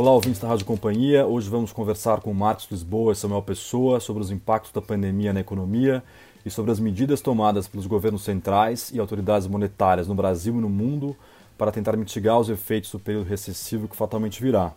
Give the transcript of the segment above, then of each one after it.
Olá, ouvintes da Rádio Companhia. Hoje vamos conversar com Marcos Lisboa e Samuel Pessoa sobre os impactos da pandemia na economia e sobre as medidas tomadas pelos governos centrais e autoridades monetárias no Brasil e no mundo para tentar mitigar os efeitos do período recessivo que fatalmente virá.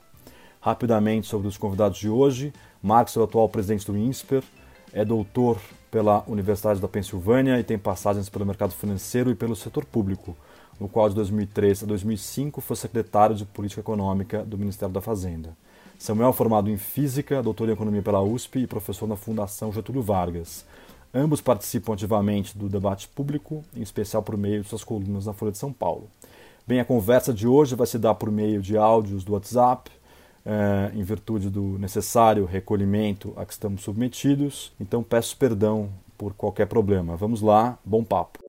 Rapidamente sobre os convidados de hoje, Marcos é o atual presidente do INSPER, é doutor pela Universidade da Pensilvânia e tem passagens pelo mercado financeiro e pelo setor público no qual de 2003 a 2005 foi secretário de Política Econômica do Ministério da Fazenda. Samuel é formado em Física, doutor em Economia pela USP e professor na Fundação Getúlio Vargas. Ambos participam ativamente do debate público, em especial por meio de suas colunas na Folha de São Paulo. Bem, a conversa de hoje vai se dar por meio de áudios do WhatsApp, eh, em virtude do necessário recolhimento a que estamos submetidos. Então peço perdão por qualquer problema. Vamos lá, bom papo.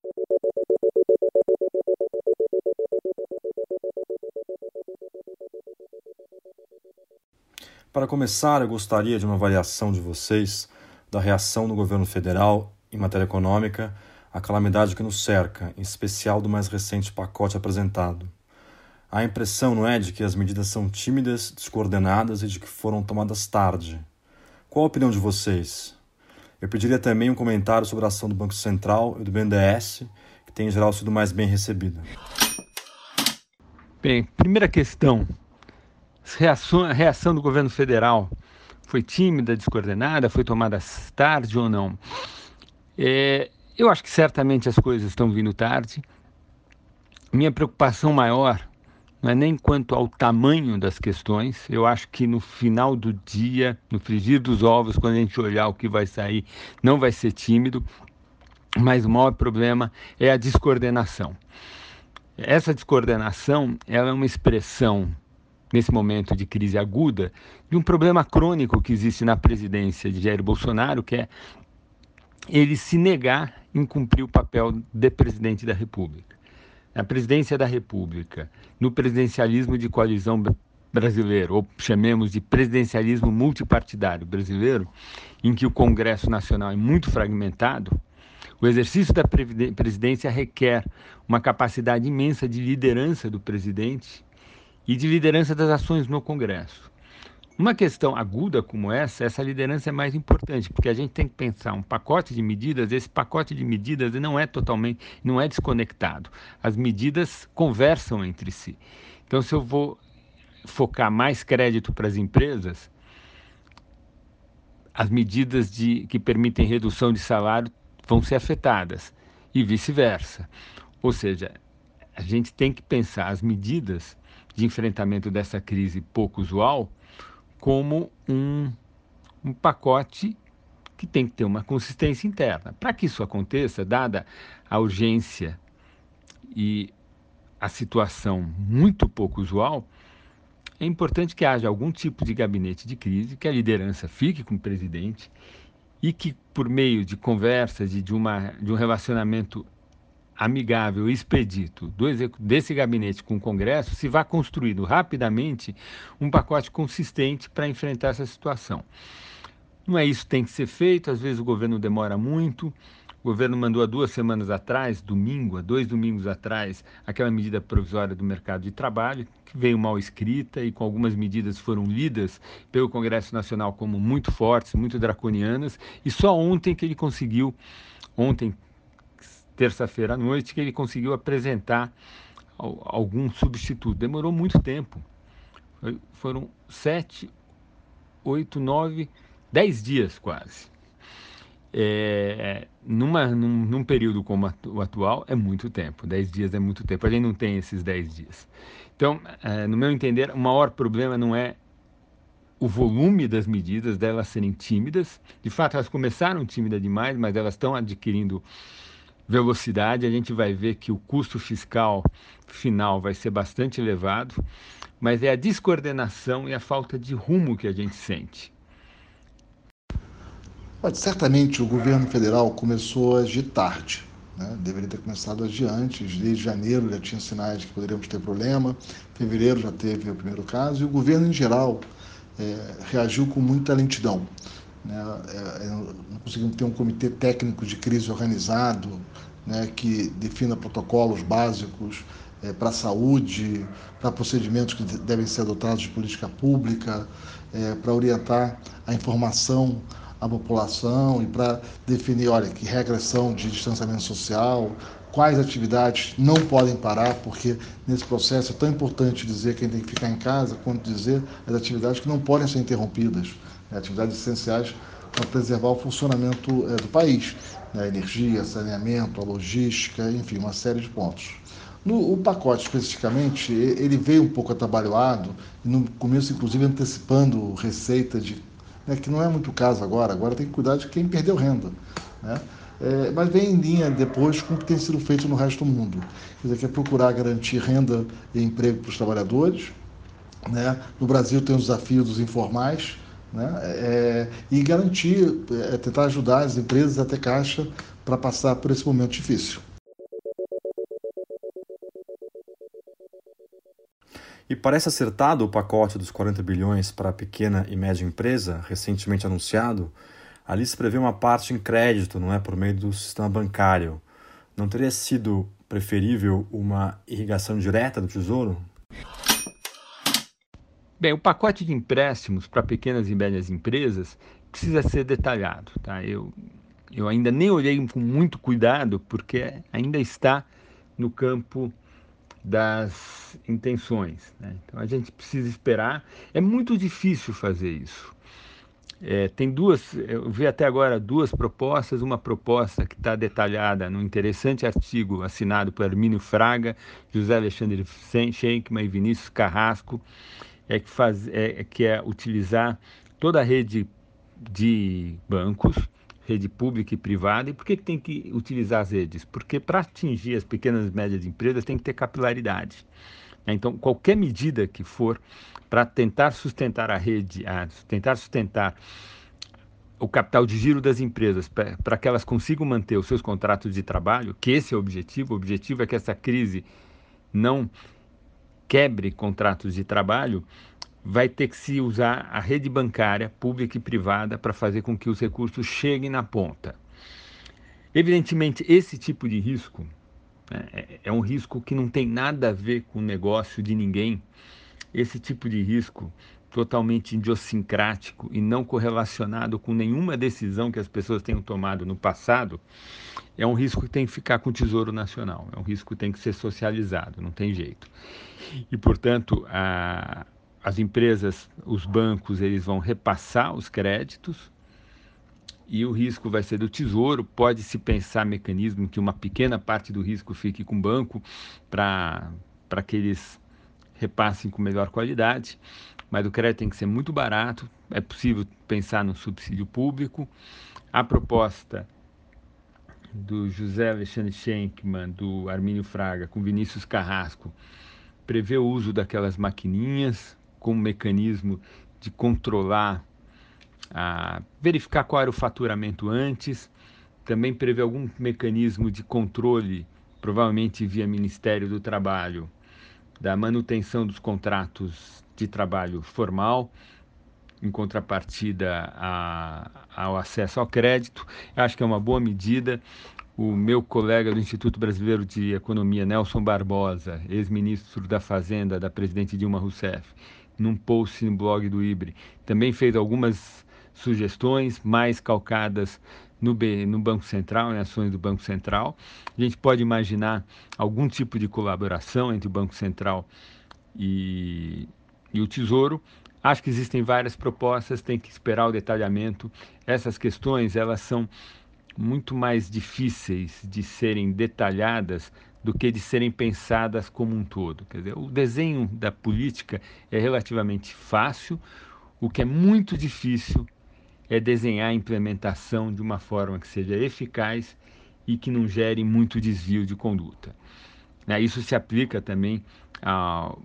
Para começar, eu gostaria de uma avaliação de vocês da reação do governo federal em matéria econômica à calamidade que nos cerca, em especial do mais recente pacote apresentado. A impressão, não é, de que as medidas são tímidas, descoordenadas e de que foram tomadas tarde. Qual a opinião de vocês? Eu pediria também um comentário sobre a ação do Banco Central e do BNDES, que tem em geral sido mais bem recebida. Bem, primeira questão reação, reação do governo federal foi tímida, descoordenada, foi tomada tarde ou não? É, eu acho que certamente as coisas estão vindo tarde. Minha preocupação maior não é nem quanto ao tamanho das questões, eu acho que no final do dia, no frigir dos ovos, quando a gente olhar o que vai sair, não vai ser tímido, mas o maior problema é a descoordenação. Essa descoordenação ela é uma expressão nesse momento de crise aguda, de um problema crônico que existe na presidência de Jair Bolsonaro, que é ele se negar em cumprir o papel de presidente da República. Na presidência da República, no presidencialismo de coalizão brasileiro, ou chamemos de presidencialismo multipartidário brasileiro, em que o Congresso Nacional é muito fragmentado, o exercício da presidência requer uma capacidade imensa de liderança do presidente e de liderança das ações no Congresso. Uma questão aguda como essa, essa liderança é mais importante, porque a gente tem que pensar um pacote de medidas, esse pacote de medidas não é totalmente, não é desconectado. As medidas conversam entre si. Então, se eu vou focar mais crédito para as empresas, as medidas de, que permitem redução de salário vão ser afetadas e vice-versa. Ou seja, a gente tem que pensar as medidas de enfrentamento dessa crise pouco usual como um, um pacote que tem que ter uma consistência interna. Para que isso aconteça, dada a urgência e a situação muito pouco usual, é importante que haja algum tipo de gabinete de crise, que a liderança fique com o presidente e que, por meio de conversas e de, uma, de um relacionamento amigável, expedito do desse gabinete com o Congresso, se vá construindo rapidamente um pacote consistente para enfrentar essa situação. Não é isso que tem que ser feito, às vezes o governo demora muito. O governo mandou há duas semanas atrás, domingo, há dois domingos atrás, aquela medida provisória do mercado de trabalho, que veio mal escrita e com algumas medidas foram lidas pelo Congresso Nacional como muito fortes, muito draconianas, e só ontem que ele conseguiu, ontem, terça-feira à noite que ele conseguiu apresentar algum substituto. Demorou muito tempo. Foram sete, oito, nove, dez dias quase. É, numa, num, num, período como o atual, é muito tempo. Dez dias é muito tempo. A gente não tem esses dez dias. Então, é, no meu entender, o maior problema não é o volume das medidas, delas serem tímidas. De fato, elas começaram tímidas demais, mas elas estão adquirindo velocidade, a gente vai ver que o custo fiscal final vai ser bastante elevado, mas é a descoordenação e a falta de rumo que a gente sente. Mas, certamente o governo federal começou a agir tarde. Né? Deveria ter começado a agir antes. Desde janeiro já tinha sinais de que poderíamos ter problema. Fevereiro já teve o primeiro caso. E o governo, em geral, é, reagiu com muita lentidão. Né? É, é, não conseguimos ter um comitê técnico de crise organizado, né, que defina protocolos básicos é, para a saúde, para procedimentos que devem ser adotados de política pública, é, para orientar a informação à população e para definir, olha, que regras são de distanciamento social, quais atividades não podem parar, porque nesse processo é tão importante dizer quem tem que ficar em casa, quanto dizer as atividades que não podem ser interrompidas, atividades essenciais para preservar o funcionamento é, do país, né, energia, saneamento, a logística, enfim, uma série de pontos. No o pacote, especificamente, ele veio um pouco atabalhoado, no começo, inclusive, antecipando receita de. Né, que não é muito o caso agora, agora tem que cuidar de quem perdeu renda. Né? É, mas vem em linha depois com o que tem sido feito no resto do mundo. Quer dizer, que é procurar garantir renda e emprego para os trabalhadores. Né? No Brasil tem o desafio dos informais, né? É, e garantir, é, tentar ajudar as empresas a ter caixa para passar por esse momento difícil. E parece acertado o pacote dos 40 bilhões para a pequena e média empresa, recentemente anunciado. Ali se prevê uma parte em crédito, não é por meio do sistema bancário. Não teria sido preferível uma irrigação direta do Tesouro? Bem, o pacote de empréstimos para pequenas e médias empresas precisa ser detalhado. Tá? Eu, eu ainda nem olhei com muito cuidado, porque ainda está no campo das intenções. Né? Então a gente precisa esperar. É muito difícil fazer isso. É, tem duas, eu vi até agora duas propostas. Uma proposta que está detalhada no interessante artigo assinado por Armínio Fraga, José Alexandre Schenkman e Vinícius Carrasco, é que, faz, é, que é utilizar toda a rede de bancos rede pública e privada. E por que, que tem que utilizar as redes? Porque para atingir as pequenas e médias empresas tem que ter capilaridade. Né? Então, qualquer medida que for para tentar sustentar a rede, a tentar sustentar o capital de giro das empresas, para que elas consigam manter os seus contratos de trabalho, que esse é o objetivo, o objetivo é que essa crise não quebre contratos de trabalho, vai ter que se usar a rede bancária, pública e privada, para fazer com que os recursos cheguem na ponta. Evidentemente, esse tipo de risco né, é, é um risco que não tem nada a ver com o negócio de ninguém. Esse tipo de risco totalmente idiosincrático e não correlacionado com nenhuma decisão que as pessoas tenham tomado no passado, é um risco que tem que ficar com o Tesouro Nacional, é um risco que tem que ser socializado, não tem jeito. E, portanto, a, as empresas, os bancos, eles vão repassar os créditos e o risco vai ser do tesouro. Pode-se pensar mecanismo que uma pequena parte do risco fique com o banco para que eles repassem com melhor qualidade, mas o crédito tem que ser muito barato. É possível pensar no subsídio público. A proposta do José Alexandre Schenkman, do Armínio Fraga, com Vinícius Carrasco, prevê o uso daquelas maquininhas como mecanismo de controlar, a, verificar qual era o faturamento antes, também prevê algum mecanismo de controle, provavelmente via Ministério do Trabalho, da manutenção dos contratos de trabalho formal, em contrapartida a, ao acesso ao crédito. Acho que é uma boa medida. O meu colega do Instituto Brasileiro de Economia, Nelson Barbosa, ex-ministro da Fazenda da presidente Dilma Rousseff, num post no blog do Ibre. Também fez algumas sugestões mais calcadas no, B, no Banco Central, em ações do Banco Central. A gente pode imaginar algum tipo de colaboração entre o Banco Central e, e o Tesouro. Acho que existem várias propostas, tem que esperar o detalhamento. Essas questões, elas são muito mais difíceis de serem detalhadas do que de serem pensadas como um todo. Quer dizer, o desenho da política é relativamente fácil, o que é muito difícil é desenhar a implementação de uma forma que seja eficaz e que não gere muito desvio de conduta. Né, isso se aplica também ao,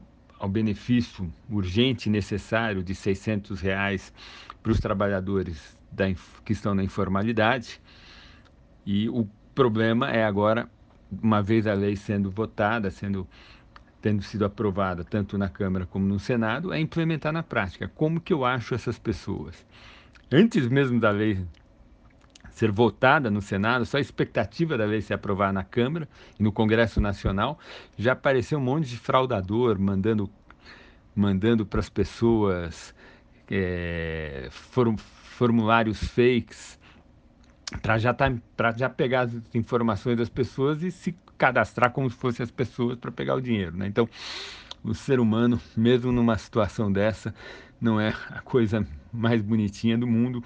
benefício urgente e necessário de 600 reais para os trabalhadores que estão na informalidade. E o problema é agora uma vez a lei sendo votada, sendo tendo sido aprovada tanto na Câmara como no Senado, é implementar na prática. Como que eu acho essas pessoas? Antes mesmo da lei ser votada no Senado, só a expectativa da lei ser aprovada na Câmara e no Congresso Nacional, já apareceu um monte de fraudador mandando, mandando para as pessoas é, form, formulários fakes para já, tá, já pegar as informações das pessoas e se cadastrar como se fossem as pessoas para pegar o dinheiro. Né? Então, o ser humano, mesmo numa situação dessa, não é a coisa mais bonitinha do mundo.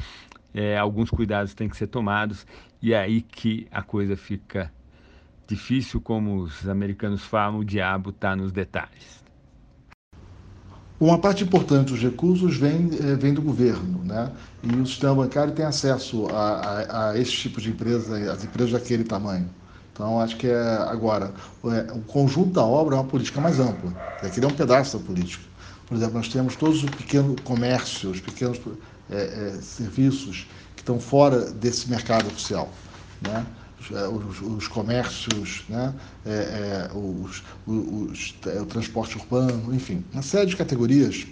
É, alguns cuidados têm que ser tomados e é aí que a coisa fica difícil, como os americanos falam, o diabo está nos detalhes. Uma parte importante dos recursos vem, eh, vem do governo, né? E o sistema bancário tem acesso a, a, a esse tipo de empresa, as empresas daquele tamanho. Então, acho que é agora é, o conjunto da obra é uma política mais ampla. Aquele é um pedaço da política. Por exemplo, nós temos todos os pequenos comércios, os pequenos é, é, serviços que estão fora desse mercado oficial, né? É, os, os, comércios, né? É, é, os, os, o transporte urbano, enfim, uma série de categorias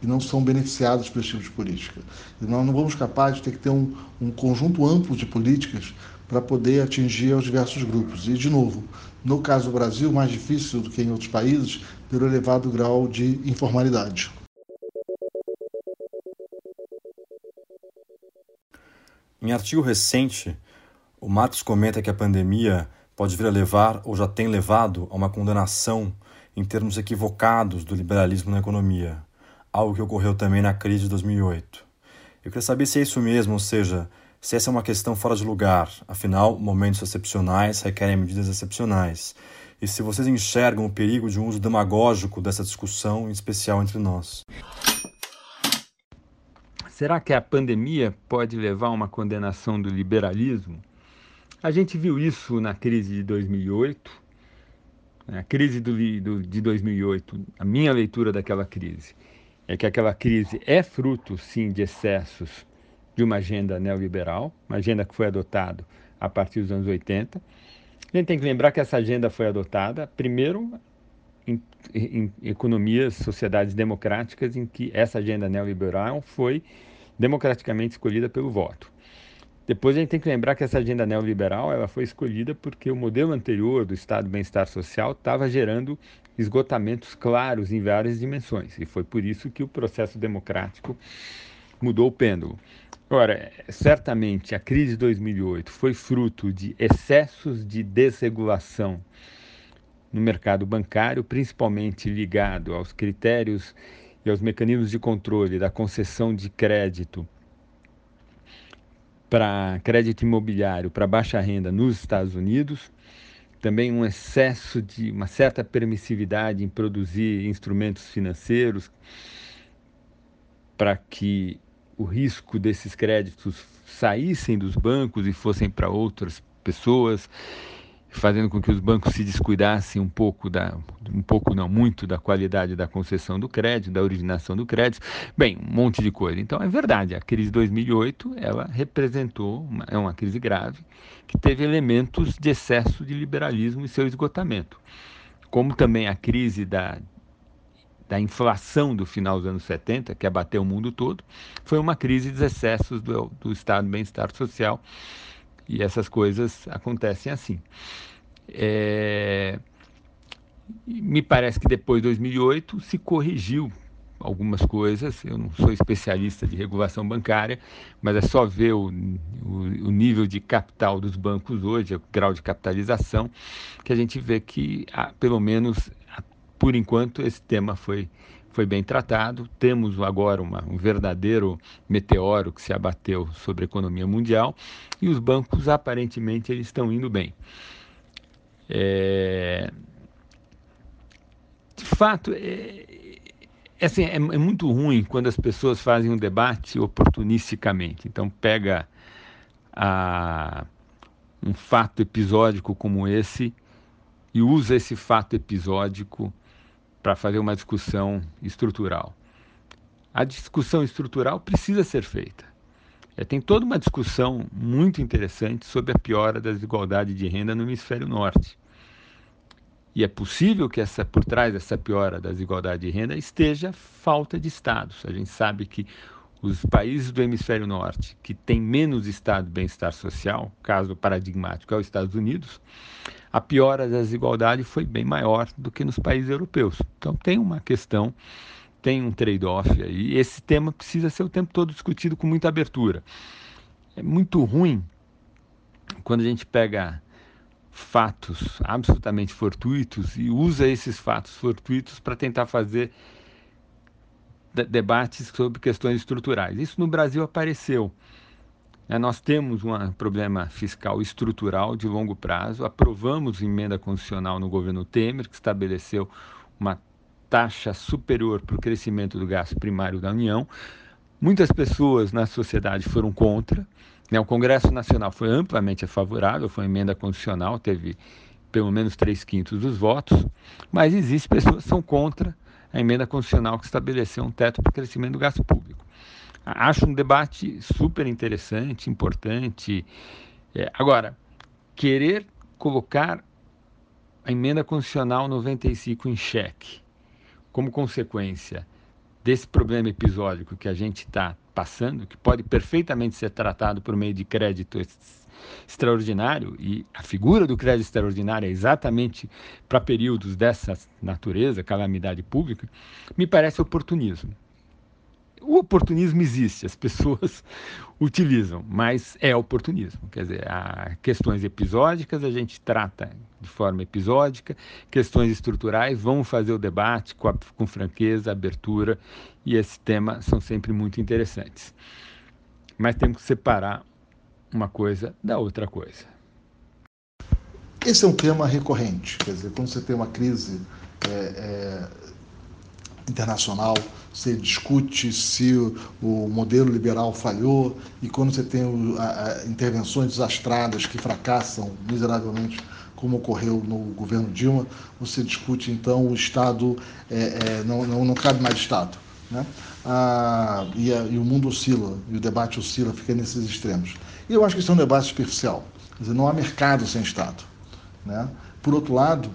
que não são beneficiadas por esse tipo de política. E nós não vamos capazes de ter que ter um, um conjunto amplo de políticas para poder atingir os diversos grupos. E, de novo, no caso do Brasil, mais difícil do que em outros países, pelo elevado grau de informalidade. Em artigo recente, o Matos comenta que a pandemia pode vir a levar, ou já tem levado, a uma condenação em termos equivocados do liberalismo na economia, algo que ocorreu também na crise de 2008. Eu queria saber se é isso mesmo, ou seja, se essa é uma questão fora de lugar, afinal, momentos excepcionais requerem medidas excepcionais, e se vocês enxergam o perigo de um uso demagógico dessa discussão, em especial entre nós. Será que a pandemia pode levar a uma condenação do liberalismo? A gente viu isso na crise de 2008. A crise do, do, de 2008, a minha leitura daquela crise é que aquela crise é fruto, sim, de excessos de uma agenda neoliberal, uma agenda que foi adotada a partir dos anos 80. A gente tem que lembrar que essa agenda foi adotada, primeiro, em, em economias, sociedades democráticas, em que essa agenda neoliberal foi democraticamente escolhida pelo voto. Depois a gente tem que lembrar que essa agenda neoliberal ela foi escolhida porque o modelo anterior do Estado de Bem-Estar Social estava gerando esgotamentos claros em várias dimensões. E foi por isso que o processo democrático mudou o pêndulo. Ora, certamente a crise de 2008 foi fruto de excessos de desregulação no mercado bancário, principalmente ligado aos critérios e aos mecanismos de controle da concessão de crédito para crédito imobiliário para baixa renda nos Estados Unidos, também um excesso de uma certa permissividade em produzir instrumentos financeiros para que o risco desses créditos saíssem dos bancos e fossem para outras pessoas, fazendo com que os bancos se descuidassem um pouco da, um pouco não muito da qualidade da concessão do crédito, da originação do crédito, bem, um monte de coisa. Então é verdade, a crise de 2008 ela representou uma, é uma crise grave que teve elementos de excesso de liberalismo e seu esgotamento, como também a crise da da inflação do final dos anos 70, que abateu o mundo todo, foi uma crise de excessos do, do estado de bem-estar social. E essas coisas acontecem assim. É... Me parece que depois de 2008 se corrigiu algumas coisas. Eu não sou especialista de regulação bancária, mas é só ver o, o, o, nível de capital dos bancos hoje, o grau de capitalização, que a gente vê que, pelo menos por enquanto, esse tema foi, foi bem tratado. Temos agora uma, um verdadeiro meteoro que se abateu sobre a economia mundial e os bancos, aparentemente, eles estão indo bem. É... De fato, é, é, assim, é, é muito ruim quando as pessoas fazem um debate oportunisticamente. Então, pega a, um fato episódico como esse e usa esse fato episódico para fazer uma discussão estrutural. A discussão estrutural precisa ser feita. É, tem toda uma discussão muito interessante sobre a piora da desigualdade de renda no hemisfério norte. E é possível que essa, por trás dessa piora da desigualdade de renda esteja falta de Estados. A gente sabe que os países do hemisfério norte que têm menos estado de bem-estar social, caso paradigmático é os Estados Unidos, a piora da desigualdade foi bem maior do que nos países europeus. Então tem uma questão, tem um trade-off aí. Esse tema precisa ser o tempo todo discutido com muita abertura. É muito ruim quando a gente pega fatos absolutamente fortuitos e usa esses fatos fortuitos para tentar fazer debates sobre questões estruturais. Isso no Brasil apareceu. É, nós temos um problema fiscal estrutural de longo prazo. Aprovamos emenda constitucional no governo Temer, que estabeleceu uma taxa superior para o crescimento do gasto primário da União. Muitas pessoas na sociedade foram contra. Né? O Congresso Nacional foi amplamente favorável, foi emenda constitucional, teve pelo menos três quintos dos votos, mas existem pessoas que são contra a emenda constitucional que estabeleceu um teto para o crescimento do gasto público. Acho um debate super interessante, importante. É, agora, querer colocar a emenda constitucional 95 em xeque, como consequência desse problema episódico que a gente está passando, que pode perfeitamente ser tratado por meio de crédito extraordinário, e a figura do crédito extraordinário é exatamente para períodos dessa natureza, calamidade pública, me parece oportunismo. O oportunismo existe, as pessoas utilizam, mas é oportunismo. Quer dizer, há questões episódicas a gente trata de forma episódica, questões estruturais, vamos fazer o debate com, a, com franqueza, abertura, e esse tema são sempre muito interessantes. Mas temos que separar uma coisa da outra coisa. Esse é um tema recorrente, quer dizer, quando você tem uma crise é, é, internacional, você discute se o, o, modelo liberal falhou, e quando você tem o, a, a, intervenções desastradas que fracassam miseravelmente, como ocorreu no governo Dilma, você discute então o Estado, é, é não, não, não cabe mais Estado. Né? Ah, e, a, e, o mundo oscila, e o debate oscila, fica nesses extremos. E eu acho que isso é um debate superficial. Quer dizer, não há mercado sem Estado. Né? Por outro lado,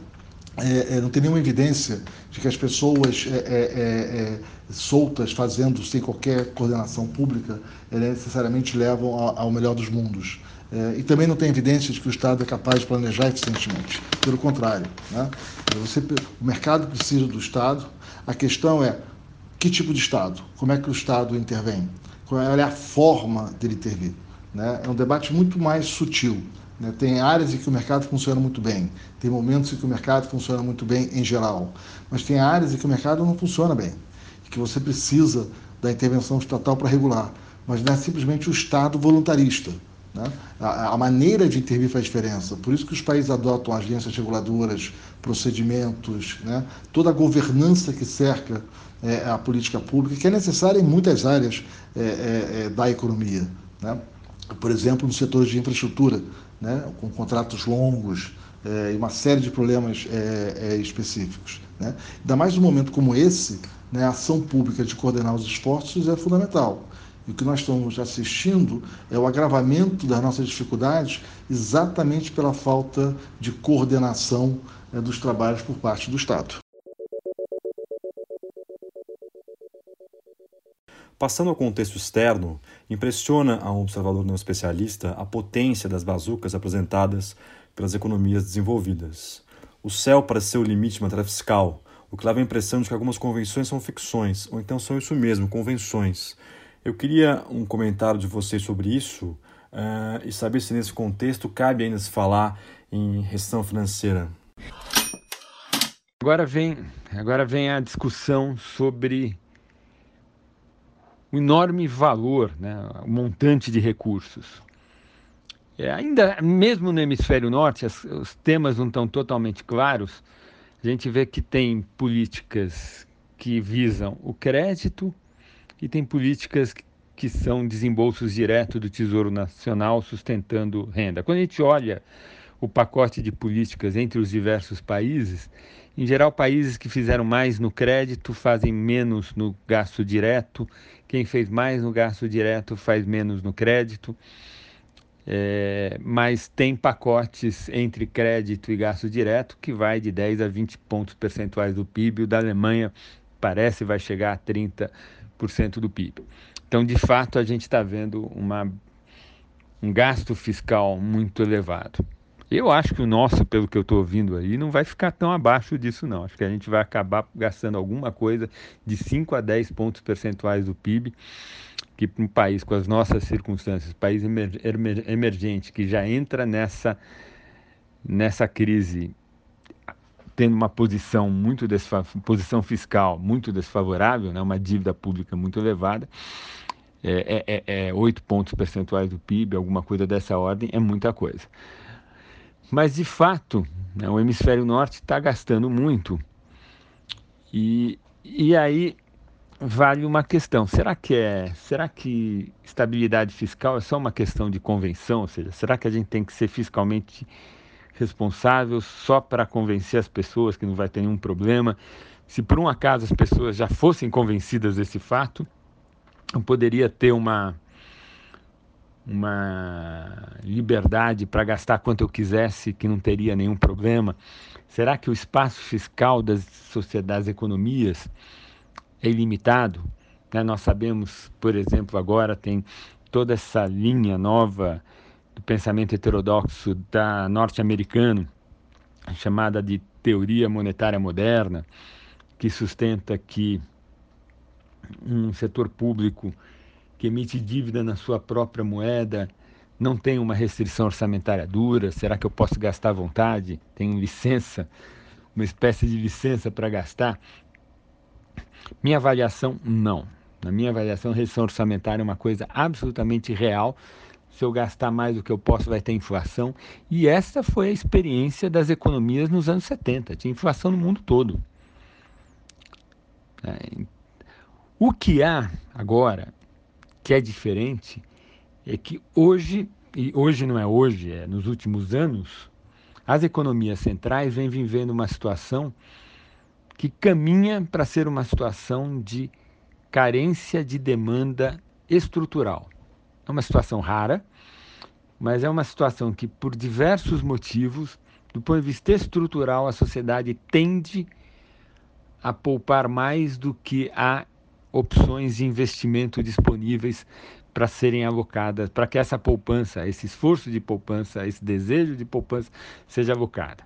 é, é, não tem nenhuma evidência de que as pessoas é, é, é, é soltas, fazendo sem qualquer coordenação pública, necessariamente levam ao, melhor dos mundos. e também não tem evidência de que o Estado é capaz de planejar eficientemente. Pelo contrário, né? Você, o mercado precisa do Estado. A questão é que tipo de Estado? Como é que o Estado intervém? Qual é a forma dele intervir? Né? É um debate muito mais sutil. Né? Tem áreas em que o mercado funciona muito bem, tem momentos em que o mercado funciona muito bem em geral, mas tem áreas em que o mercado não funciona bem e que você precisa da intervenção estatal para regular. Mas não é simplesmente o Estado voluntarista. Né? A, a, maneira de intervir faz diferença. Por isso que os países adotam agências reguladoras, procedimentos, né? toda a governança que cerca é, a política pública, que é necessária em muitas áreas é, é, é da economia. Né? Por exemplo, no setor de infraestrutura, né, com contratos longos é, e uma série de problemas é, é, específicos. Né? Ainda mais num momento como esse, né, a ação pública de coordenar os esforços é fundamental. E o que nós estamos assistindo é o agravamento das nossas dificuldades exatamente pela falta de coordenação é, dos trabalhos por parte do Estado. Passando ao contexto externo, impressiona a um observador não especialista a potência das bazucas apresentadas pelas economias desenvolvidas. O céu parece ser o limite de matéria fiscal, o que leva a impressão de que algumas convenções são ficções, ou então são isso mesmo, convenções. Eu queria um comentário de vocês sobre isso uh, e saber se nesse contexto cabe ainda se falar em restrição financeira. Agora vem, agora vem a discussão sobre um enorme valor, né, um montante de recursos. É, ainda, mesmo no hemisfério norte, as, os temas não estão totalmente claros. A gente vê que tem políticas que visam o crédito e tem políticas que, são desembolsos diretos do Tesouro Nacional sustentando renda. Quando a gente olha o pacote de políticas entre os diversos países, em geral, países que fizeram mais no crédito fazem menos no gasto direto, quem fez mais no gasto direto faz menos no crédito. É, mas tem pacotes entre crédito e gasto direto que vai de 10 a 20 pontos percentuais do PIB. O da Alemanha parece vai chegar a 30% do PIB. Então, de fato, a gente está vendo uma, um gasto fiscal muito elevado. Eu acho que o nosso, pelo que eu estou ouvindo aí, não vai ficar tão abaixo disso, não. Acho que a gente vai acabar gastando alguma coisa de 5 a 10 pontos percentuais do PIB, que para um país com as nossas circunstâncias, país emergente, que já entra nessa, nessa crise tendo uma posição muito posição fiscal muito desfavorável, né, uma dívida pública muito elevada, é, é, é, é 8 pontos percentuais do PIB, alguma coisa dessa ordem, é muita coisa. Mas, de fato, né, o hemisfério norte está gastando muito. E, e aí vale uma questão: será que é, será que estabilidade fiscal é só uma questão de convenção? Ou seja, será que a gente tem que ser fiscalmente responsável só para convencer as pessoas que não vai ter nenhum problema? Se por um acaso as pessoas já fossem convencidas desse fato, eu poderia ter uma uma liberdade para gastar quanto eu quisesse, que não teria nenhum problema? Será que o espaço fiscal das sociedades, economias, é ilimitado? Né? Nós sabemos, por exemplo, agora tem toda essa linha nova do pensamento heterodoxo da norte-americano, chamada de teoria monetária moderna, que sustenta que um setor público que emite dívida na sua própria moeda, não tem uma restrição orçamentária dura? Será que eu posso gastar à vontade? Tenho licença, uma espécie de licença para gastar? Minha avaliação, não. Na minha avaliação, restrição orçamentária é uma coisa absolutamente real. Se eu gastar mais do que eu posso, vai ter inflação. E essa foi a experiência das economias nos anos 70. Tinha inflação no mundo todo. É, o que há agora que é diferente é que hoje, e hoje não é hoje, é nos últimos anos, as economias centrais vêm vivendo uma situação que caminha para ser uma situação de carência de demanda estrutural. É uma situação rara, mas é uma situação que, por diversos motivos, do ponto de vista estrutural, a sociedade tende a poupar mais do que a opções de investimento disponíveis para serem alocadas, para que essa poupança, esse esforço de poupança, esse desejo de poupança seja alocada.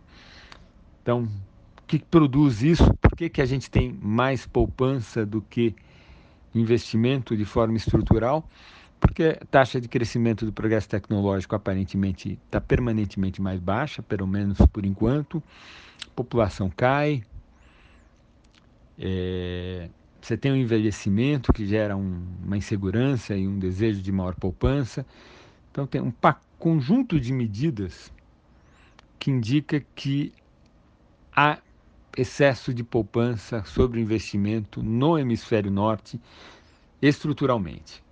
Então, o que produz isso? Por que, que a gente tem mais poupança do que investimento de forma estrutural? Porque a taxa de crescimento do progresso tecnológico aparentemente está permanentemente mais baixa, pelo menos por enquanto. A população cai, é, você tem um envelhecimento que gera um, uma insegurança e um desejo de maior poupança. Então, tem um conjunto de medidas que indica que há excesso de poupança sobre investimento no hemisfério norte estruturalmente.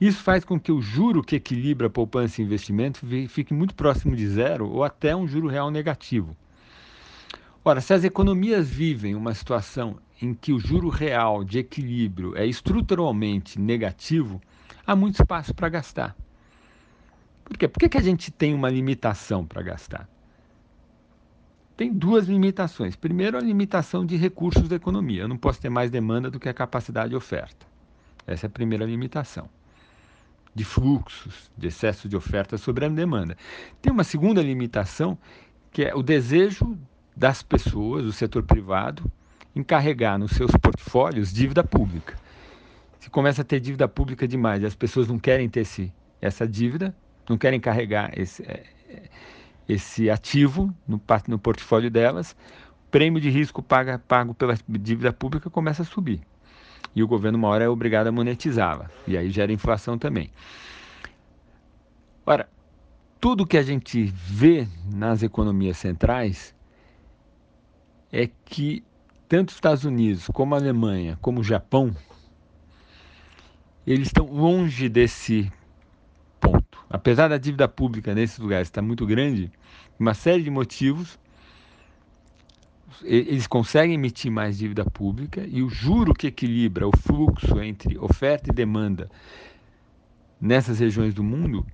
Isso faz com que o juro que equilibra poupança e investimento fique muito próximo de zero ou até um juro real negativo. Ora, se as economias vivem uma situação em que o juro real de equilíbrio é estruturalmente negativo, há muito espaço para gastar. Por quê? Por que, que a gente tem uma limitação para gastar? Tem duas limitações. Primeiro, a limitação de recursos da economia. Eu não posso ter mais demanda do que a capacidade de oferta. Essa é a primeira limitação. De fluxos, de excesso de oferta sobre a demanda. Tem uma segunda limitação, que é o desejo das pessoas, do setor privado, encarregar nos seus portfólios dívida pública. Se começa a ter dívida pública demais e as pessoas não querem ter esse, essa dívida, não querem carregar esse, é, esse ativo no, no portfólio delas, o prêmio de risco paga, pago pela dívida pública começa a subir. E o governo, uma hora, é obrigado a monetizá-la. E aí gera inflação também. Ora, tudo que a gente vê nas economias centrais é que tanto os Estados Unidos como a Alemanha, como o Japão, eles estão longe desse ponto. Apesar da dívida pública nesses lugares estar muito grande, uma série de motivos, eles conseguem emitir mais dívida pública e o juro que equilibra o fluxo entre oferta e demanda nessas regiões do mundo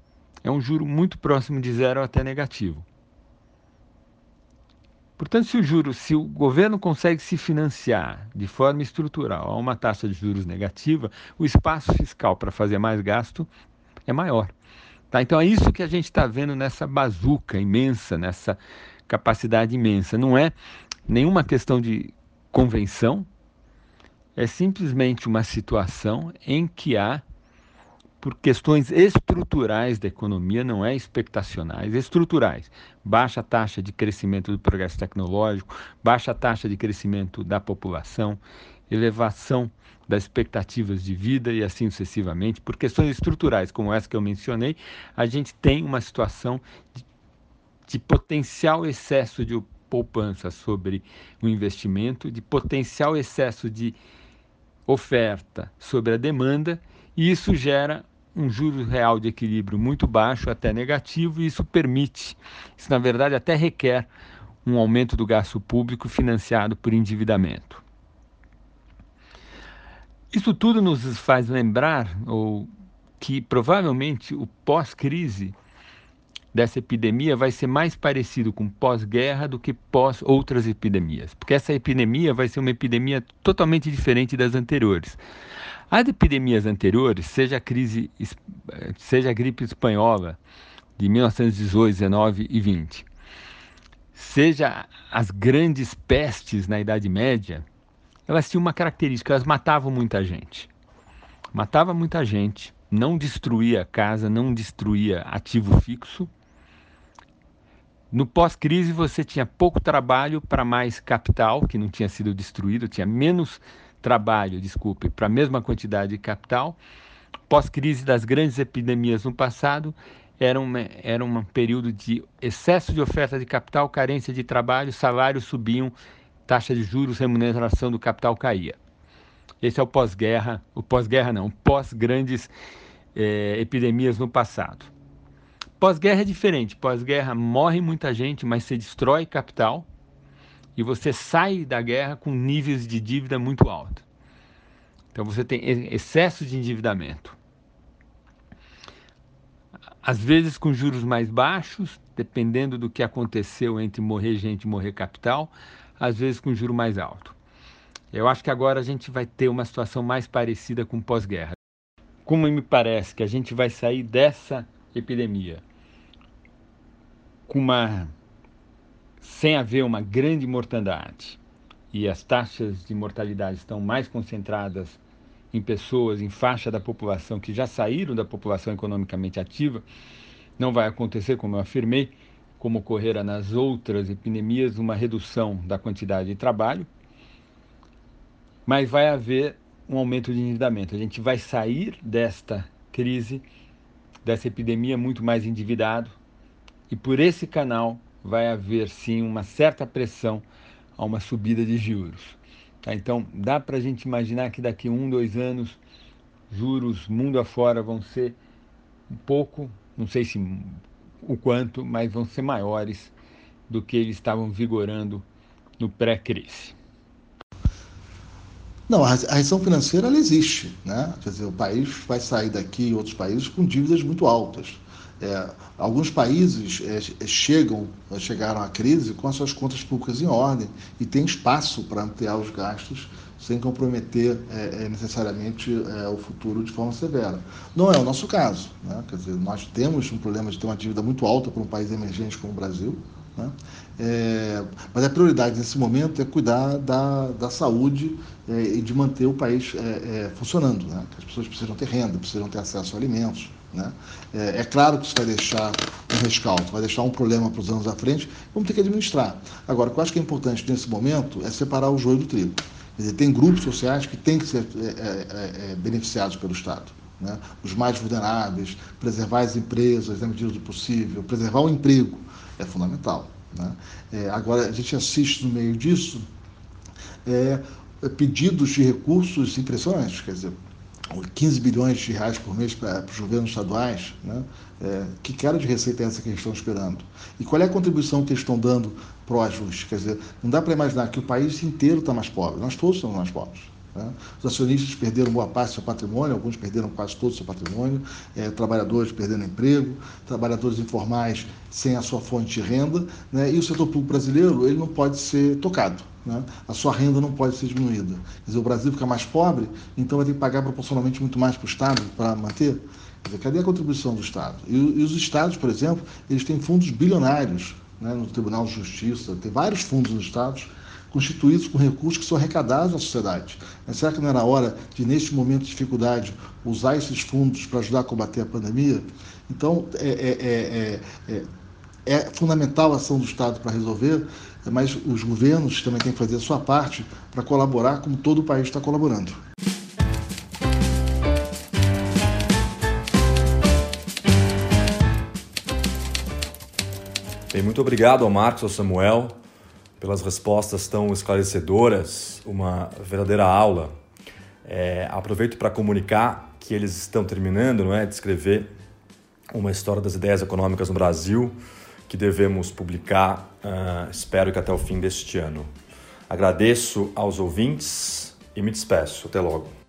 é um juro muito próximo de zero até negativo. Portanto, se o juro, se o governo consegue se financiar de forma estrutural a uma taxa de juros negativa, o espaço fiscal para fazer mais gasto é maior. Tá? Então é isso que a gente está vendo nessa bazuca imensa, nessa capacidade imensa. Não é nenhuma questão de convenção, é simplesmente uma situação em que há, por questões estruturais da economia, não é expectacionais, estruturais. Baixa taxa de crescimento do progresso tecnológico, baixa taxa de crescimento da população, elevação das expectativas de vida e assim sucessivamente. Por questões estruturais, como essa que eu mencionei, a gente tem uma situação de, de potencial excesso de poupança sobre o investimento, de potencial excesso de oferta sobre a demanda, e isso gera um juro real de equilíbrio muito baixo, até negativo, e isso permite, isso na verdade até requer um aumento do gasto público financiado por endividamento. Isso tudo nos faz lembrar ou que provavelmente o pós-crise dessa epidemia vai ser mais parecido com pós-guerra do que pós outras epidemias, porque essa epidemia vai ser uma epidemia totalmente diferente das anteriores. As epidemias anteriores, seja a crise, seja a gripe espanhola de 1918, 19 e 20, seja as grandes pestes na Idade Média, elas tinham uma característica, elas matavam muita gente. Matava muita gente, não destruía casa, não destruía ativo fixo, no pós-crise, você tinha pouco trabalho para mais capital, que não tinha sido destruído, tinha menos trabalho, desculpe, para a mesma quantidade de capital. Pós-crise das grandes epidemias no passado, era, uma, era um período de excesso de oferta de capital, carência de trabalho, salários subiam, taxa de juros, remuneração do capital caía. Esse é o pós-guerra, o pós-guerra não, pós-grandes eh, epidemias no passado. Pós-guerra é diferente. Pós-guerra morre muita gente, mas você destrói capital e você sai da guerra com níveis de dívida muito altos. Então você tem excesso de endividamento. Às vezes com juros mais baixos, dependendo do que aconteceu entre morrer gente e morrer capital, às vezes com juro mais alto. Eu acho que agora a gente vai ter uma situação mais parecida com pós-guerra. Como me parece que a gente vai sair dessa epidemia com uma sem haver uma grande mortandade e as taxas de mortalidade estão mais concentradas em pessoas, em faixa da população que já saíram da população economicamente ativa, não vai acontecer, como eu afirmei, como ocorrera nas outras epidemias, uma redução da quantidade de trabalho, mas vai haver um aumento de endividamento. A gente vai sair desta crise, dessa epidemia muito mais endividado, e por esse canal vai haver sim uma certa pressão a uma subida de juros. Tá? Então dá para a gente imaginar que daqui um, dois anos juros mundo afora vão ser um pouco, não sei se o quanto, mas vão ser maiores do que eles estavam vigorando no pré-crise. Não, a recessão financeira ela existe, né? Quer dizer, o país vai sair daqui e outros países com dívidas muito altas. É, alguns países é, chegam, chegaram à crise com as suas contas públicas em ordem e tem espaço para ampliar os gastos sem comprometer é, é necessariamente é, o futuro de forma severa. Não é o nosso caso. Né? Quer dizer, nós temos um problema de ter uma dívida muito alta para um país emergente como o Brasil, né? É, mas a prioridade nesse momento é cuidar da, da saúde é, e de manter o país é, é funcionando. Né? As pessoas precisam ter renda, precisam ter acesso a alimentos. Né? É, é, claro que isso vai deixar um rescaldo, vai deixar um problema para os anos à frente, vamos ter que administrar. Agora, o que eu acho que é importante nesse momento é separar o joio do trigo. Quer dizer, tem grupos sociais que têm que ser é, beneficiados pelo Estado. Né? Os mais vulneráveis, preservar as empresas na medida do possível, preservar o emprego é fundamental. Né? É, agora, a gente assiste no meio disso é, pedidos de recursos impressionantes, quer dizer, 15 bilhões de reais por mês para, os governos estaduais, né? É, que cara de receita é essa que eles estão esperando? E qual é a contribuição que eles estão dando para o ajuste? Quer dizer, não dá para imaginar que o país inteiro está mais pobre, nós todos estamos mais pobres. Né? Os acionistas perderam boa parte do seu patrimônio, alguns perderam quase todo o seu patrimônio, é, trabalhadores perdendo emprego, trabalhadores informais sem a sua fonte de renda, né? e o setor público brasileiro ele não pode ser tocado. Né? A sua renda não pode ser diminuída. Quer dizer, o Brasil fica mais pobre, então vai ter que pagar proporcionalmente muito mais para o Estado para manter. Quer dizer, cadê a contribuição do Estado? E, e, os Estados, por exemplo, eles têm fundos bilionários né, no Tribunal de Justiça, tem vários fundos nos Estados constituídos com recursos que são arrecadados na sociedade. Mas será que não era hora de, neste momento de dificuldade, usar esses fundos para ajudar a combater a pandemia? Então, é, é, é, é fundamental a ação do Estado para resolver, mas os governos também têm que fazer a sua parte para colaborar, como todo o país está colaborando. Bem, muito obrigado ao Marcos, ao Samuel, pelas respostas tão esclarecedoras, uma verdadeira aula. É, aproveito para comunicar que eles estão terminando não é, de escrever uma história das ideias econômicas no Brasil, que devemos publicar, uh, espero que até o fim deste ano. Agradeço aos ouvintes e me despeço. Até logo.